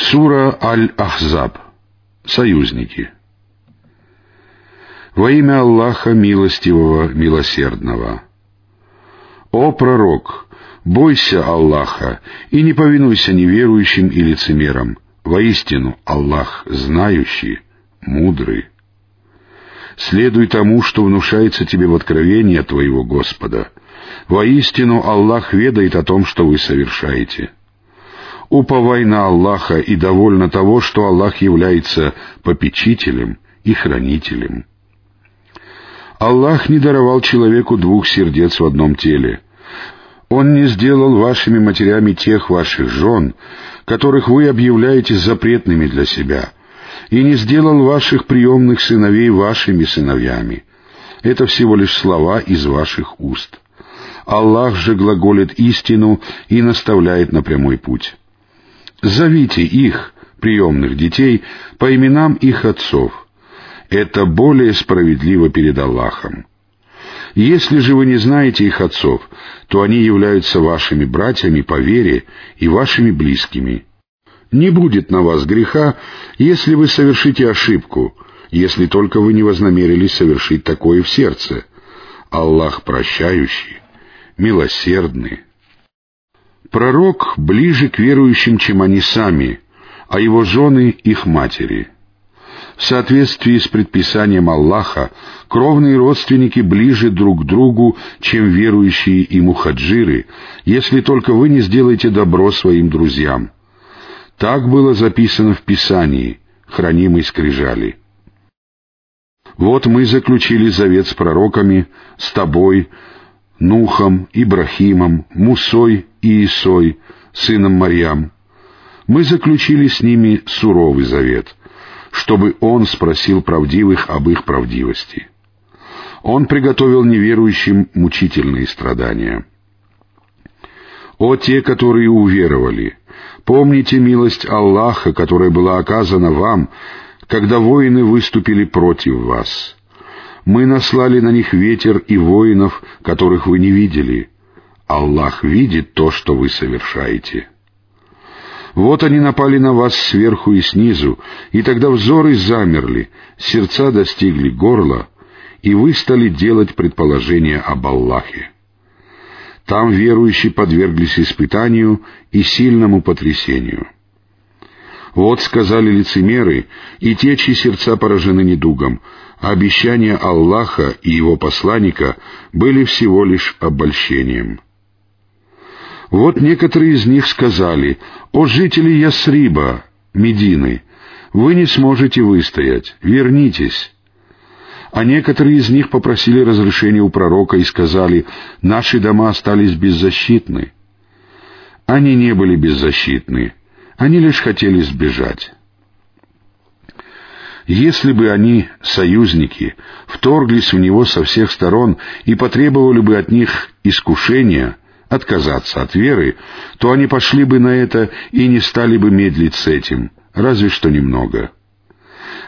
Сура Аль-Ахзаб. Союзники. Во имя Аллаха Милостивого, Милосердного. О пророк, бойся Аллаха и не повинуйся неверующим и лицемерам. Воистину Аллах знающий, мудрый. Следуй тому, что внушается тебе в откровении от твоего Господа. Воистину Аллах ведает о том, что вы совершаете. Уповай на Аллаха и довольно того, что Аллах является попечителем и хранителем. Аллах не даровал человеку двух сердец в одном теле. Он не сделал вашими матерями тех ваших жен, которых вы объявляете запретными для себя, и не сделал ваших приемных сыновей вашими сыновьями. Это всего лишь слова из ваших уст. Аллах же глаголит истину и наставляет на прямой путь. Зовите их, приемных детей, по именам их отцов. Это более справедливо перед Аллахом. Если же вы не знаете их отцов, то они являются вашими братьями по вере и вашими близкими. Не будет на вас греха, если вы совершите ошибку, если только вы не вознамерились совершить такое в сердце. Аллах прощающий, милосердный. Пророк ближе к верующим, чем они сами, а его жены — их матери. В соответствии с предписанием Аллаха, кровные родственники ближе друг к другу, чем верующие и мухаджиры, если только вы не сделаете добро своим друзьям. Так было записано в Писании, хранимой скрижали. Вот мы заключили завет с пророками, с тобой, Нухом, Ибрахимом, Мусой и Исой, сыном Марьям. Мы заключили с ними суровый завет, чтобы он спросил правдивых об их правдивости. Он приготовил неверующим мучительные страдания. О те, которые уверовали! Помните милость Аллаха, которая была оказана вам, когда воины выступили против вас. Мы наслали на них ветер и воинов, которых вы не видели. Аллах видит то, что вы совершаете. Вот они напали на вас сверху и снизу, и тогда взоры замерли, сердца достигли горла, и вы стали делать предположения об Аллахе. Там верующие подверглись испытанию и сильному потрясению. Вот сказали лицемеры и те, чьи сердца поражены недугом, обещания Аллаха и его посланника были всего лишь обольщением. Вот некоторые из них сказали, «О жители Ясриба, Медины, вы не сможете выстоять, вернитесь». А некоторые из них попросили разрешения у пророка и сказали, «Наши дома остались беззащитны». Они не были беззащитны, они лишь хотели сбежать. Если бы они, союзники, вторглись в него со всех сторон и потребовали бы от них искушения, отказаться от веры, то они пошли бы на это и не стали бы медлить с этим, разве что немного.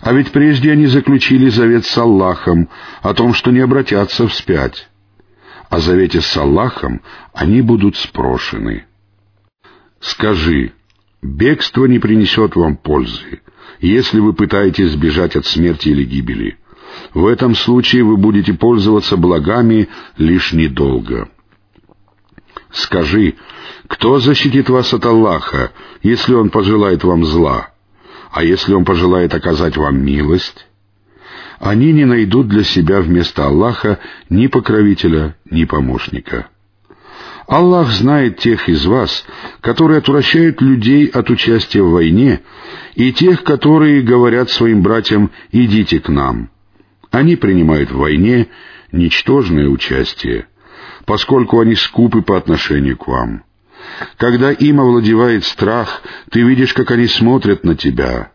А ведь прежде они заключили завет с Аллахом о том, что не обратятся вспять. О завете с Аллахом они будут спрошены. Скажи, бегство не принесет вам пользы, если вы пытаетесь сбежать от смерти или гибели. В этом случае вы будете пользоваться благами лишь недолго. Скажи, кто защитит вас от Аллаха, если Он пожелает вам зла? А если Он пожелает оказать вам милость? Они не найдут для себя вместо Аллаха ни покровителя, ни помощника. Аллах знает тех из вас, которые отвращают людей от участия в войне, и тех, которые говорят своим братьям «идите к нам». Они принимают в войне ничтожное участие, поскольку они скупы по отношению к вам. Когда им овладевает страх, ты видишь, как они смотрят на тебя.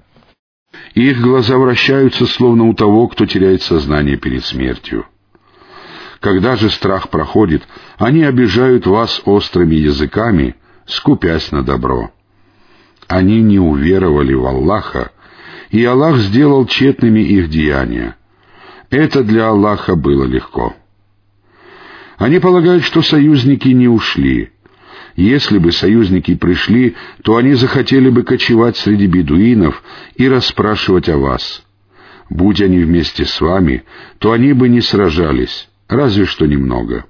Их глаза вращаются, словно у того, кто теряет сознание перед смертью. Когда же страх проходит, они обижают вас острыми языками, скупясь на добро. Они не уверовали в Аллаха, и Аллах сделал тщетными их деяния. Это для Аллаха было легко. Они полагают, что союзники не ушли. Если бы союзники пришли, то они захотели бы кочевать среди бедуинов и расспрашивать о вас. Будь они вместе с вами, то они бы не сражались, разве что немного.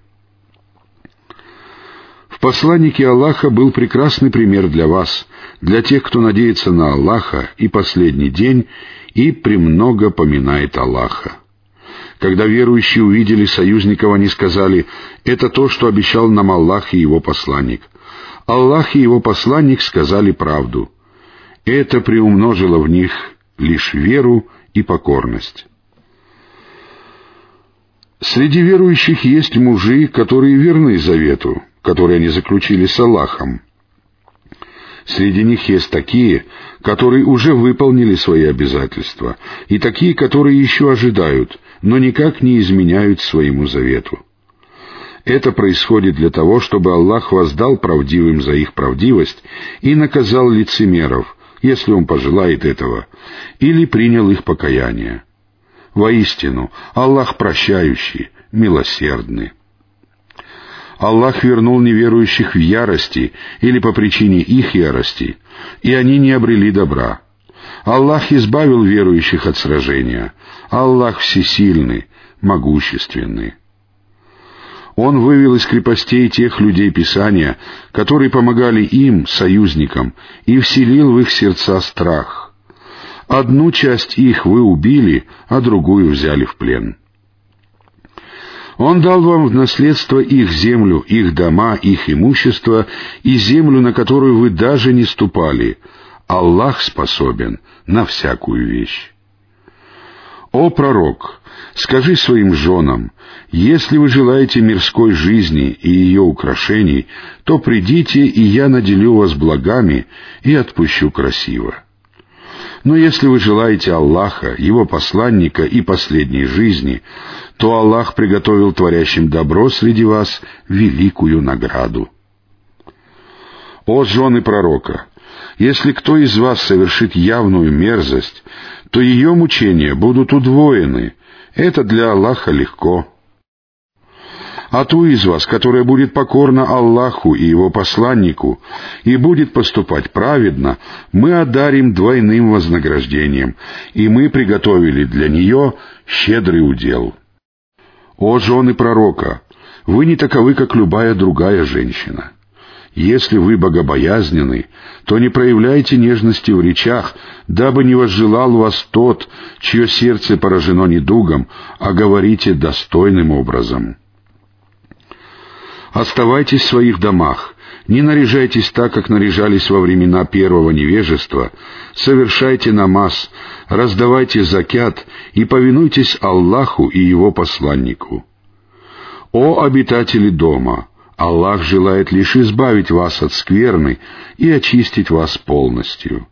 В посланнике Аллаха был прекрасный пример для вас, для тех, кто надеется на Аллаха и последний день и премного поминает Аллаха. Когда верующие увидели союзников, они сказали, «Это то, что обещал нам Аллах и его посланник». Аллах и его посланник сказали правду. Это приумножило в них лишь веру и покорность. Среди верующих есть мужи, которые верны завету, который они заключили с Аллахом. Среди них есть такие, которые уже выполнили свои обязательства, и такие, которые еще ожидают, но никак не изменяют своему завету. Это происходит для того, чтобы Аллах воздал правдивым за их правдивость и наказал лицемеров, если Он пожелает этого, или принял их покаяние. Воистину, Аллах прощающий, милосердный. Аллах вернул неверующих в ярости или по причине их ярости, и они не обрели добра. Аллах избавил верующих от сражения. Аллах всесильный, могущественный. Он вывел из крепостей тех людей Писания, которые помогали им, союзникам, и вселил в их сердца страх. Одну часть их вы убили, а другую взяли в плен. Он дал вам в наследство их землю, их дома, их имущество и землю, на которую вы даже не ступали. Аллах способен на всякую вещь. «О пророк, скажи своим женам, если вы желаете мирской жизни и ее украшений, то придите, и я наделю вас благами и отпущу красиво. Но если вы желаете Аллаха, Его посланника и последней жизни, то Аллах приготовил творящим добро среди вас великую награду. О жены пророка! Если кто из вас совершит явную мерзость, то ее мучения будут удвоены. Это для Аллаха легко. А ту из вас, которая будет покорна Аллаху и Его посланнику и будет поступать праведно, мы одарим двойным вознаграждением, и мы приготовили для нее щедрый удел. О жены пророка, вы не таковы, как любая другая женщина. Если вы богобоязнены, то не проявляйте нежности в речах, дабы не возжелал вас тот, чье сердце поражено недугом, а говорите достойным образом. Оставайтесь в своих домах, не наряжайтесь так, как наряжались во времена первого невежества, совершайте намаз, раздавайте закят и повинуйтесь Аллаху и Его посланнику. О обитатели дома! Аллах желает лишь избавить вас от скверны и очистить вас полностью.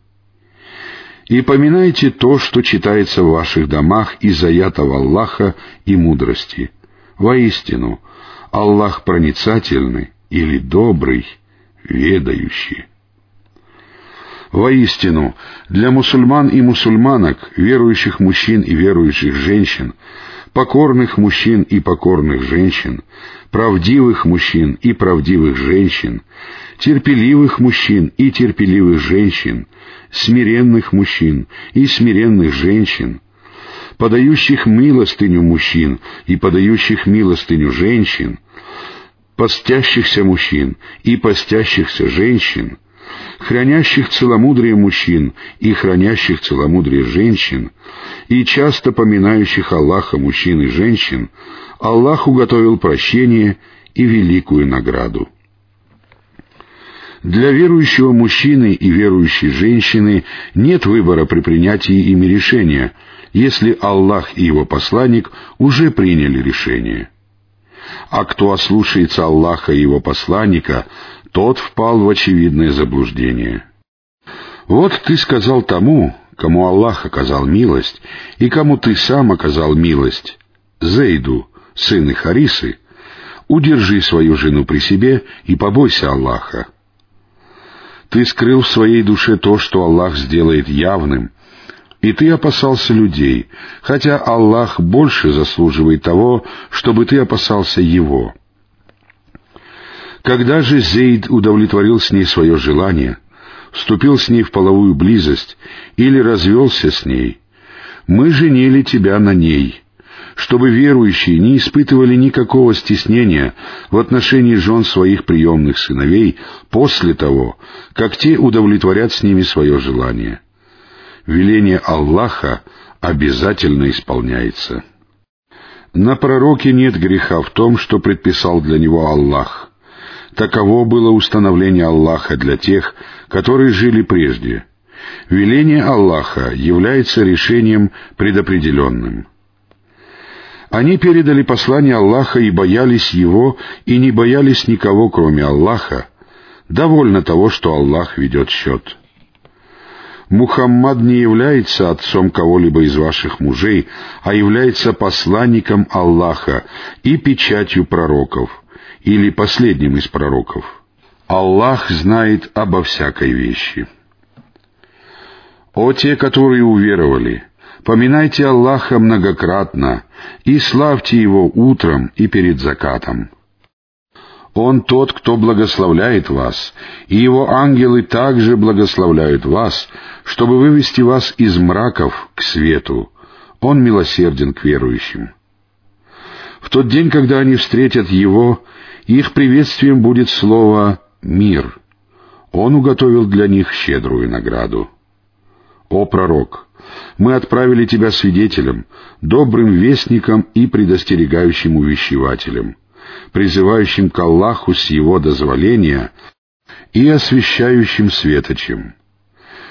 И поминайте то, что читается в ваших домах из аятов Аллаха и мудрости. Воистину, Аллах проницательный или добрый, ведающий. Воистину, для мусульман и мусульманок, верующих мужчин и верующих женщин, покорных мужчин и покорных женщин, правдивых мужчин и правдивых женщин, терпеливых мужчин и терпеливых женщин, смиренных мужчин и смиренных женщин, подающих милостыню мужчин и подающих милостыню женщин, постящихся мужчин и постящихся женщин, хранящих целомудрие мужчин и хранящих целомудрие женщин, и часто поминающих Аллаха мужчин и женщин, Аллах уготовил прощение и великую награду. Для верующего мужчины и верующей женщины нет выбора при принятии ими решения, если Аллах и его посланник уже приняли решение. А кто ослушается Аллаха и его посланника, тот впал в очевидное заблуждение. Вот ты сказал тому, кому Аллах оказал милость, и кому ты сам оказал милость, Зейду, сыну Харисы, удержи свою жену при себе и побойся Аллаха. Ты скрыл в своей душе то, что Аллах сделает явным, и ты опасался людей, хотя Аллах больше заслуживает того, чтобы ты опасался Его. Когда же Зейд удовлетворил с ней свое желание, вступил с ней в половую близость или развелся с ней, мы женили тебя на ней, чтобы верующие не испытывали никакого стеснения в отношении жен своих приемных сыновей после того, как те удовлетворят с ними свое желание. Веление Аллаха обязательно исполняется. На пророке нет греха в том, что предписал для него Аллах. Таково было установление Аллаха для тех, которые жили прежде. Веление Аллаха является решением предопределенным. Они передали послание Аллаха и боялись его, и не боялись никого, кроме Аллаха. Довольно того, что Аллах ведет счет. Мухаммад не является отцом кого-либо из ваших мужей, а является посланником Аллаха и печатью пророков, или последним из пророков. Аллах знает обо всякой вещи. О те, которые уверовали, поминайте Аллаха многократно и славьте Его утром и перед закатом. Он тот, кто благословляет вас, и Его ангелы также благословляют вас, чтобы вывести вас из мраков к свету. Он милосерден к верующим. В тот день, когда они встретят Его, их приветствием будет слово «мир». Он уготовил для них щедрую награду. О пророк! Мы отправили тебя свидетелем, добрым вестником и предостерегающим увещевателем — призывающим к Аллаху с Его дозволения и освящающим светочем.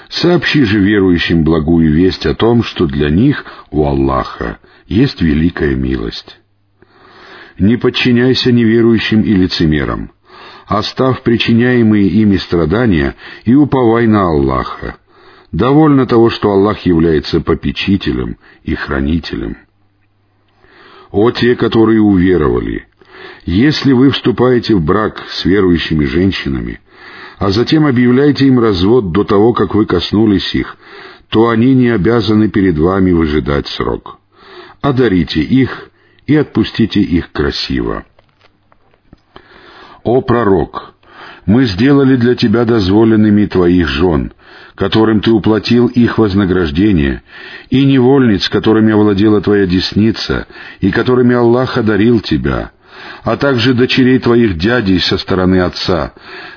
Сообщи же верующим благую весть о том, что для них у Аллаха есть великая милость. Не подчиняйся неверующим и лицемерам, оставь причиняемые ими страдания и уповай на Аллаха. Довольно того, что Аллах является попечителем и хранителем. О те, которые уверовали, если вы вступаете в брак с верующими женщинами, а затем объявляете им развод до того, как вы коснулись их, то они не обязаны перед вами выжидать срок. Одарите их и отпустите их красиво. О пророк! Мы сделали для тебя дозволенными твоих жен, которым ты уплатил их вознаграждение, и невольниц, которыми овладела твоя десница, и которыми Аллах одарил тебя, а также дочерей твоих дядей со стороны отца,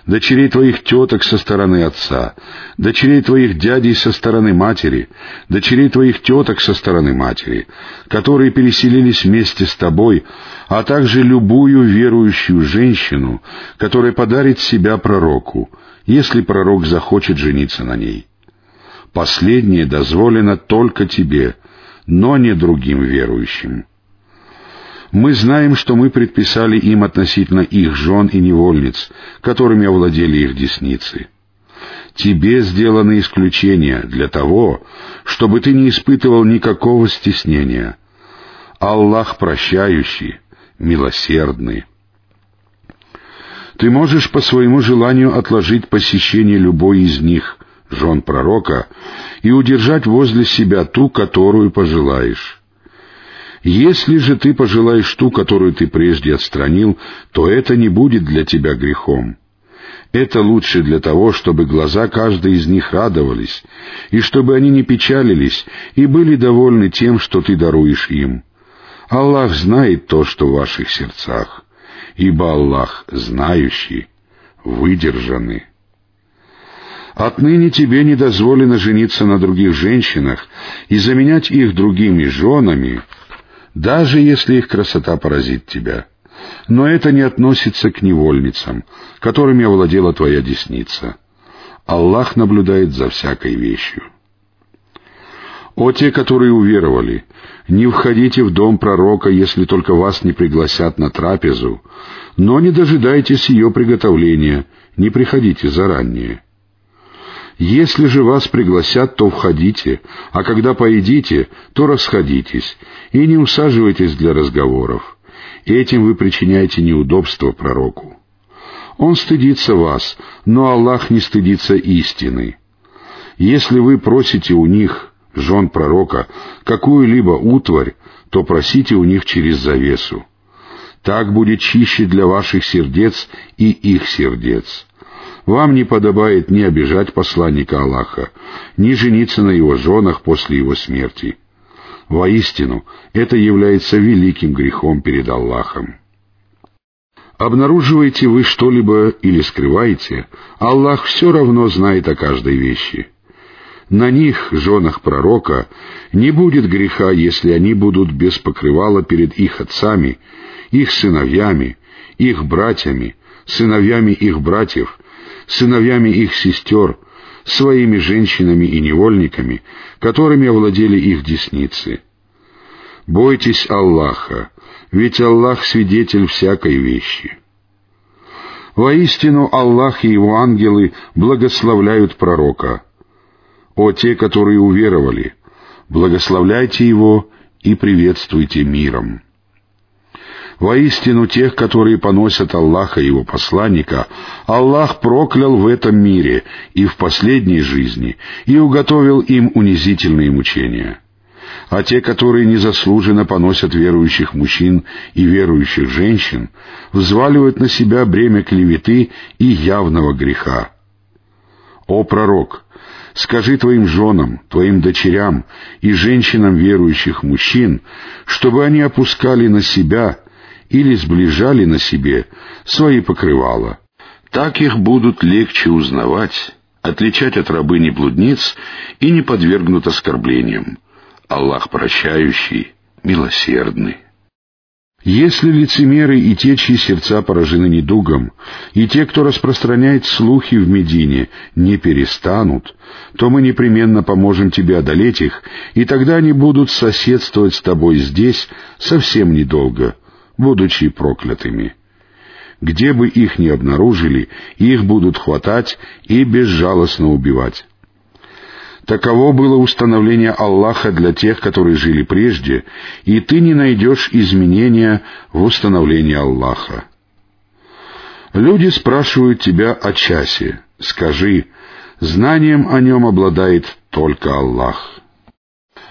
дочерей твоих теток со стороны отца, дочерей твоих дядей со стороны матери, дочерей твоих теток со стороны матери, которые переселились вместе с тобой, а также любую верующую женщину, которая подарит себя пророку, если пророк захочет жениться на ней. Последнее дозволено только тебе, но не другим верующим. Мы знаем, что мы предписали им относительно их жен и невольниц, которыми овладели их десницы. Тебе сделано исключение для того, чтобы ты не испытывал никакого стеснения. Аллах прощающий, милосердный. Ты можешь по своему желанию отложить посещение любой из них, жен пророка, и удержать возле себя ту, которую пожелаешь. Если же ты пожелаешь ту, которую ты прежде отстранил, то это не будет для тебя грехом. Это лучше для того, чтобы глаза каждой из них радовались, и чтобы они не печалились и были довольны тем, что ты даруешь им. Аллах знает то, что в ваших сердцах, ибо Аллах знающий, выдержанный. Отныне тебе не дозволено жениться на других женщинах и заменять их другими женами, даже если их красота поразит тебя. Но это не относится к невольницам, которыми овладела твоя десница. Аллах наблюдает за всякой вещью. О те, которые уверовали, не входите в дом пророка, если только вас не пригласят на трапезу, но не дожидайтесь ее приготовления, не приходите заранее. Если же вас пригласят, то входите, а когда поедите, то расходитесь, и не усаживайтесь для разговоров. Этим вы причиняете неудобство пророку. Он стыдится вас, но Аллах не стыдится истины. Если вы просите у них, жен пророка, какую-либо утварь, то просите у них через завесу. Так будет чище для ваших сердец и их сердец. Вам не подобает ни обижать посланника Аллаха, ни жениться на его женах после его смерти. Воистину, это является великим грехом перед Аллахом. Обнаруживаете вы что-либо или скрываете, Аллах все равно знает о каждой вещи. На них, женах пророка, не будет греха, если они будут без покрывала перед их отцами, их сыновьями, их братьями, сыновьями их братьев, сыновьями их сестер, своими женщинами и невольниками, которыми овладели их десницы. Бойтесь Аллаха, ведь Аллах свидетель всякой вещи. Воистину Аллах и Его ангелы благословляют пророка. О те, которые уверовали, благословляйте его и приветствуйте миром. Воистину тех, которые поносят Аллаха и Его посланника, Аллах проклял в этом мире и в последней жизни и уготовил им унизительные мучения а те, которые незаслуженно поносят верующих мужчин и верующих женщин, взваливают на себя бремя клеветы и явного греха. О пророк, скажи твоим женам, твоим дочерям и женщинам верующих мужчин, чтобы они опускали на себя или сближали на себе свои покрывала. Так их будут легче узнавать, отличать от рабыни-блудниц и не подвергнут оскорблениям. Аллах прощающий, милосердный. Если лицемеры и те, чьи сердца поражены недугом, и те, кто распространяет слухи в Медине, не перестанут, то мы непременно поможем тебе одолеть их, и тогда они будут соседствовать с тобой здесь совсем недолго, будучи проклятыми. Где бы их ни обнаружили, их будут хватать и безжалостно убивать. Таково было установление Аллаха для тех, которые жили прежде, и ты не найдешь изменения в установлении Аллаха. Люди спрашивают тебя о часе. Скажи, знанием о нем обладает только Аллах.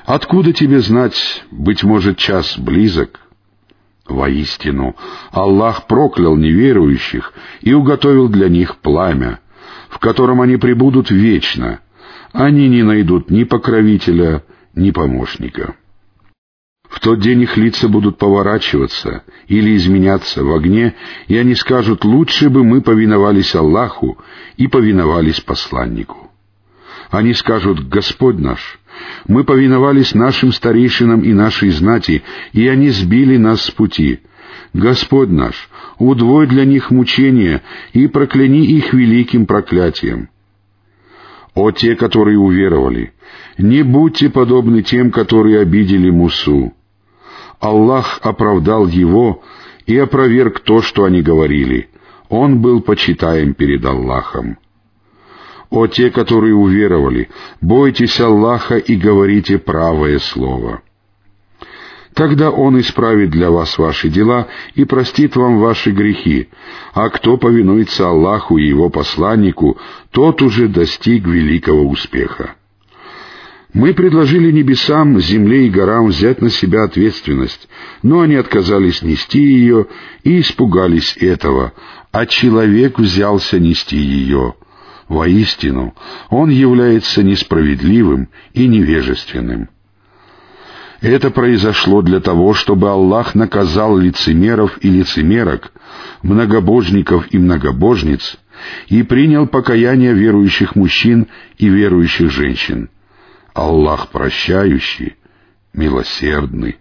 Откуда тебе знать, быть может, час близок? Воистину, Аллах проклял неверующих и уготовил для них пламя, в котором они пребудут вечно — они не найдут ни покровителя, ни помощника. В тот день их лица будут поворачиваться или изменяться в огне, и они скажут, лучше бы мы повиновались Аллаху и повиновались посланнику. Они скажут, Господь наш, мы повиновались нашим старейшинам и нашей знати, и они сбили нас с пути. Господь наш, удвой для них мучения и прокляни их великим проклятием. «О те, которые уверовали, не будьте подобны тем, которые обидели Мусу. Аллах оправдал его и опроверг то, что они говорили. Он был почитаем перед Аллахом. О те, которые уверовали, бойтесь Аллаха и говорите правое слово». Тогда Он исправит для вас ваши дела и простит вам ваши грехи, а кто повинуется Аллаху и Его посланнику, тот уже достиг великого успеха. Мы предложили небесам, земле и горам взять на себя ответственность, но они отказались нести ее и испугались этого, а человек взялся нести ее. Воистину, он является несправедливым и невежественным. Это произошло для того, чтобы Аллах наказал лицемеров и лицемерок, многобожников и многобожниц, и принял покаяние верующих мужчин и верующих женщин. Аллах прощающий, милосердный.